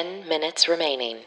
10 minutes remaining.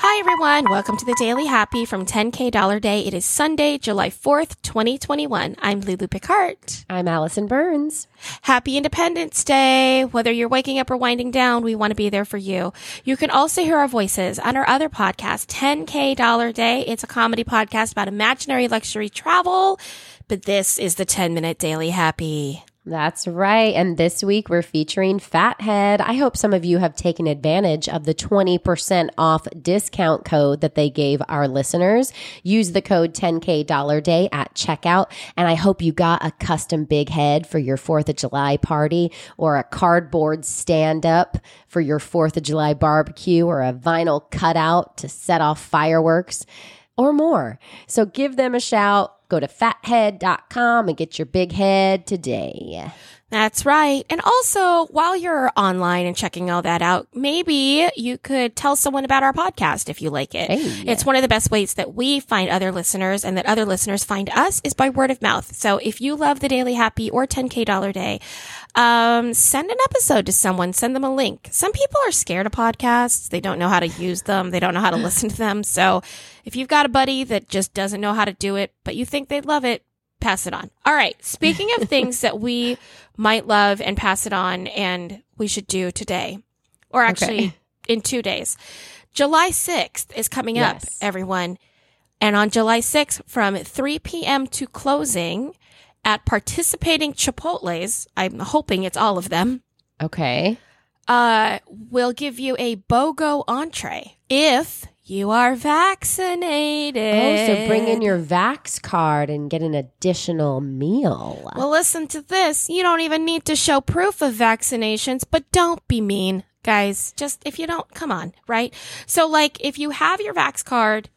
Hi, everyone. Welcome to the Daily Happy from 10K Dollar Day. It is Sunday, July 4th, 2021. I'm Lulu Picard. I'm Allison Burns. Happy Independence Day. Whether you're waking up or winding down, we want to be there for you. You can also hear our voices on our other podcast, 10K Dollar Day. It's a comedy podcast about imaginary luxury travel, but this is the 10 minute Daily Happy. That's right. And this week we're featuring Fathead. I hope some of you have taken advantage of the 20% off discount code that they gave our listeners. Use the code 10K dollar day at checkout. And I hope you got a custom big head for your 4th of July party or a cardboard stand up for your 4th of July barbecue or a vinyl cutout to set off fireworks or more. So give them a shout. Go to fathead.com and get your big head today. That's right. And also, while you're online and checking all that out, maybe you could tell someone about our podcast if you like it. Hey. It's one of the best ways that we find other listeners and that other listeners find us is by word of mouth. So if you love the Daily Happy or 10K Dollar Day, um, send an episode to someone, send them a link. Some people are scared of podcasts. They don't know how to use them. They don't know how to listen to them. So if you've got a buddy that just doesn't know how to do it, but you think they'd love it, pass it on. All right. Speaking of things that we might love and pass it on and we should do today, or actually Okay. in two days, July 6th is coming up, everyone. And on July 6th from 3 p.m. to closing at participating Chipotle's, I'm hoping it's all of them, Okay. uh, we'll give you a BOGO entree if you are vaccinated. Oh, so bring in your Vax card and get an additional meal. Well, listen to this. You don't even need to show proof of vaccinations, but don't be mean, guys. Just if you don't, come on, right? So, like, if you have your Vax card,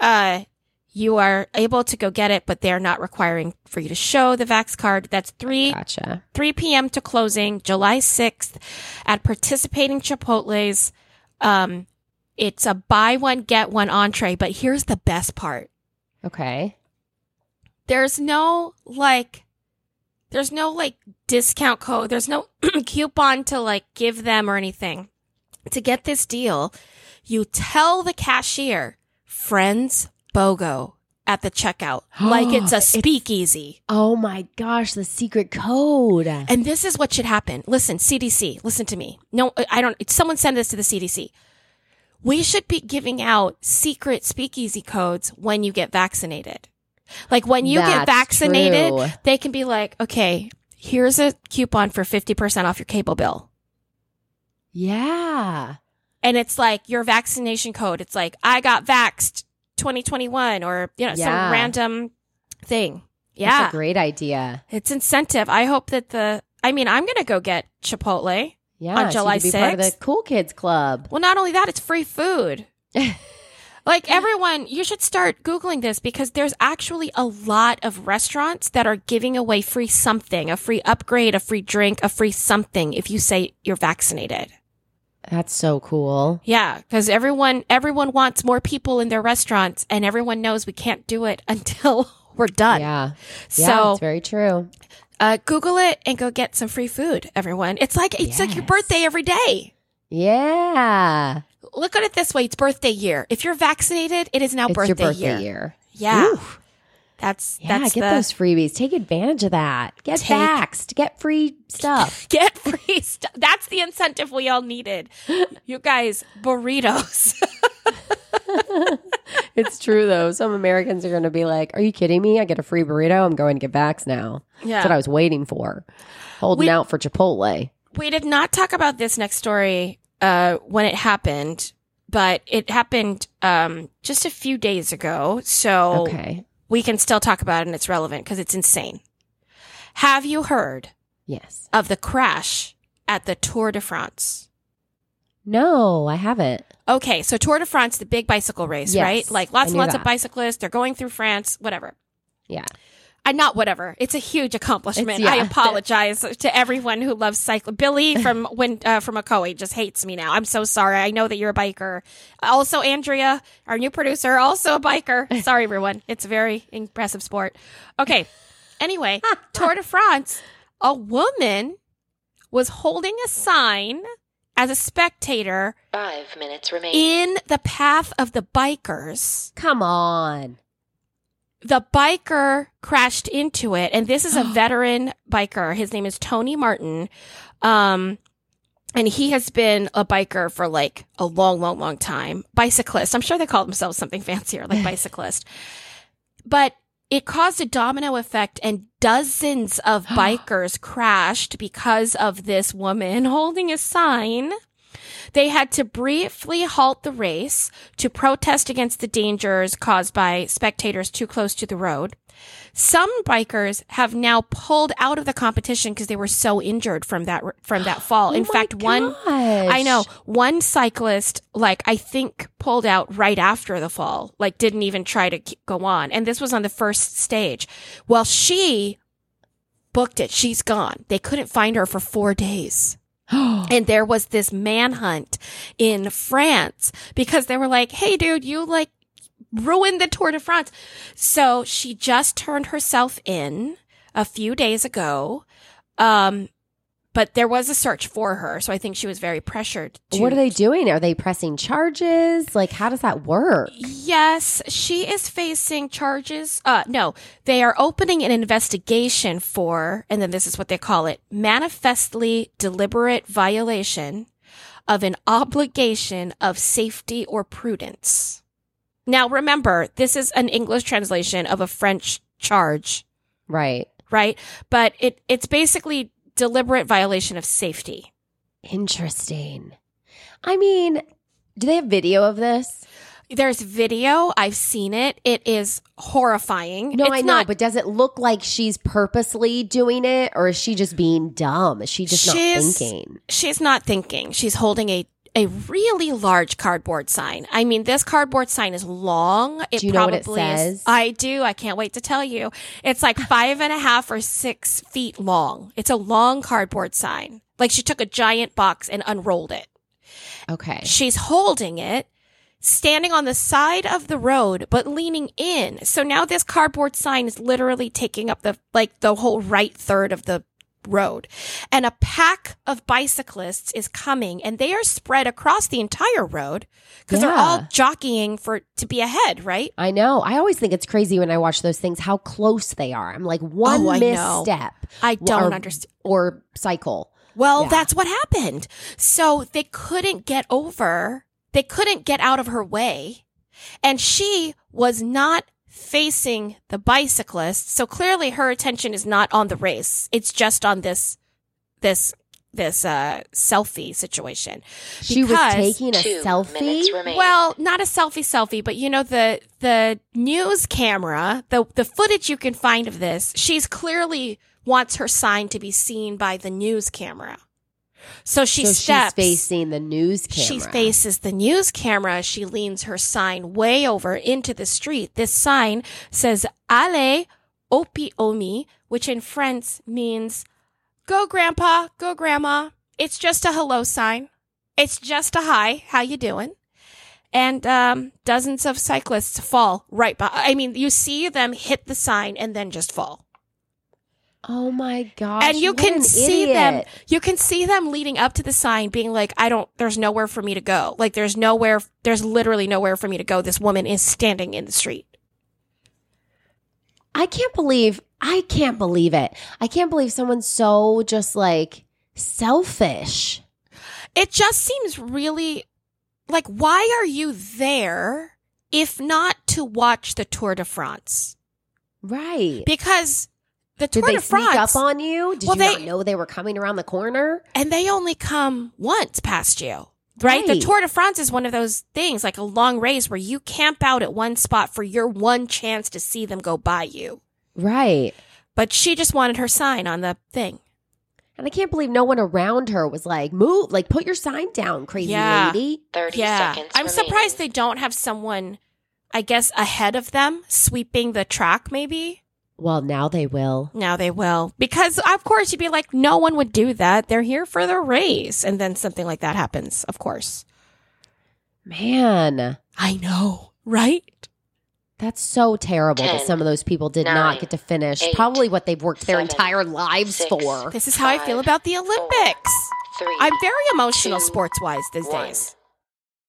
uh, you are able to go get it, but they're not requiring for you to show the Vax card. That's three Gotcha. 3 p.m. to closing, July 6th at participating Chipotle's. Um, it's a buy one, get one entree, but here's the best part. Okay. There's no like, there's no like discount code. There's no coupon to like give them or anything. To get this deal, you tell the cashier, friends BOGO at the checkout, like it's a It's- speakeasy. Oh my gosh, the secret code. And this is what should happen. Listen, CDC, listen to me. No, I don't, someone send this to the CDC. We should be giving out secret speakeasy codes when you get vaccinated. Like when you get vaccinated, true. they can be like, okay, here's a coupon for 50% off your cable bill. Yeah. And it's like your vaccination code. It's like, I got vaxxed 2021 or, you know, Yeah. some random thing. That's Yeah. a great idea. It's incentive. I hope that the, I mean, I'm going to go get Chipotle. Yeah. On so July be part of the cool kids club. Well, not only that, it's free food. like everyone, you should start Googling this because there's actually a lot of restaurants that are giving away free something, a free upgrade, a free drink, a free something if you say you're vaccinated. That's so cool. Yeah, because everyone everyone wants more people in their restaurants, and everyone knows we can't do it until we're done. Yeah. Yeah, So it's very true. Uh, Google it and go get some free food. Everyone, it's like it's like your birthday every day. Yeah. Look at it this way: it's birthday year. If you're vaccinated, it is now It's birthday, your birthday year. year. Yeah, Ooh. that's Yeah, that's get the those freebies. Take advantage of that. Get Take- vaxxed. Get free stuff. get free stuff. That's the incentive we all needed. You guys, burritos. it's true though. Some Americans are going to be like, "Are you kidding me? I get a free burrito. I'm going to get vaxxed now." Yeah. That's what I was waiting for. Holding We- out for Chipotle. we did not talk about this next story uh, when it happened, but it happened um, just a few days ago. So Okay. we can still talk about it and it's relevant because it's insane. Have you heard Yes. of the crash at the Tour de France? No, I haven't. Okay, so Tour de France, the big bicycle race, Yes, right? Like lots and lots of bicyclists. They're going through France, whatever. Yeah. Uh, not whatever. It's a huge accomplishment. It's- I apologize to everyone who loves cycling. Billy from when uh, from Ocoee just hates me now. I'm so sorry. I know that you're a biker. Also, Andrea, our new producer, also a biker. Sorry, everyone. It's a very impressive sport. Okay. Anyway, Tour de France. A woman was holding a sign as a spectator Five minutes remain. in the path of the bikers. Come on. The biker crashed into it, and this is a veteran biker. His name is Tony Martin. Um, and he has been a biker for like a long, long, long time. Bicyclist. I'm sure they call themselves something fancier, like bicyclist. But it caused a domino effect and dozens of bikers crashed because of this woman holding a sign. They had to briefly halt the race to protest against the dangers caused by spectators too close to the road. Some bikers have now pulled out of the competition because they were so injured from that from that fall. Oh in Oh my fact, one I know one cyclist, like I think, pulled out right after the fall, like didn't even try to go on. And this was on the first stage. Well, she booked it. She's gone. They couldn't find her for four days. and there was this manhunt in France because they were like, Hey, dude, you like ruined the Tour de France. So she just turned herself in a few days ago. Um, but there was a search for her. So I think she was very pressured. To, What are they doing? Are they pressing charges? Like, how does that work? Yes, she is facing charges. Uh, no, they are opening an investigation for, and then this is what they call it, manifestly deliberate violation of an obligation of safety or prudence. Now remember, this is an English translation of a French charge, Right. right? But it, it's basically deliberate violation of safety. Interesting. I mean, do they have video of this? There's video. I've seen it. It is horrifying. No, it's I know, not but does it look like she's purposely doing it or is she just being dumb? Is she just not thinking? she's not thinking. She's holding a a really large cardboard sign. I mean, this cardboard sign is long. It Do you know what probably it is. says? I do. I can't wait to tell you. It's like five and a half or six feet long. It's a long cardboard sign. Like she took a giant box and unrolled it. Okay. She's holding it, standing on the side of the road, but leaning in. So now this cardboard sign is literally taking up the, like the whole right third of the road. And a pack of bicyclists is coming and they are spread across the entire road because they're all jockeying for, to be ahead, right? I know. I always think it's crazy when I watch those things how close they are. I'm like oh, one Oh, I misstep I don't or- understand. or cycle. Well, Yeah. that's what happened. So they couldn't get over, they couldn't get out of her way. And she was not facing the bicyclist. So clearly her attention is not on the race. It's just on this, this, this, uh, selfie situation. She was taking a selfie. Well, not a selfie selfie, but you know, the, the news camera, the, the footage you can find of this, she's clearly wants her sign to be seen by the news camera. So she so steps. she's facing the news camera. She faces the news camera. She leans her sign way over into the street. This sign says "Allez, opi omi," which in French means "Go, Grandpa, go, Grandma." It's just a hello sign. It's just a hi. How you doing? And um, dozens of cyclists fall right by. I mean, you see them hit the sign and then just fall Oh my gosh. and you can an see them you can see them leading up to the sign being like i don't there's nowhere for me to go like there's nowhere there's literally nowhere for me to go this woman is standing in the street I can't believe I can't believe it. I can't believe someone's so just like selfish. it just seems really like why are you there if not to watch the tour de france Right. because the Tour Did tour they de sneak france up on you? Did Well, you not know they were coming around the corner? and they only come once past you. Right? The Tour de France is one of those things, like a long race where you camp out at one spot for your one chance to see them go by you. Right. But she just wanted her sign on the thing. And I can't believe no one around her was like, move, like put your sign down, crazy Yeah. lady. 30 yeah. seconds I'm remaining. surprised they don't have someone, I guess, ahead of them sweeping the track, maybe. Well, now they will. Now they will. Because, of course, you'd be like, no one would do that. They're here for the race. And then something like that happens, of course. Man, I know, right? that's so terrible that some of those people did nine, not get to finish eight, probably what they've worked their entire lives six, for. This is how I feel about the Olympics. three. I'm very emotional sports wise these one. days.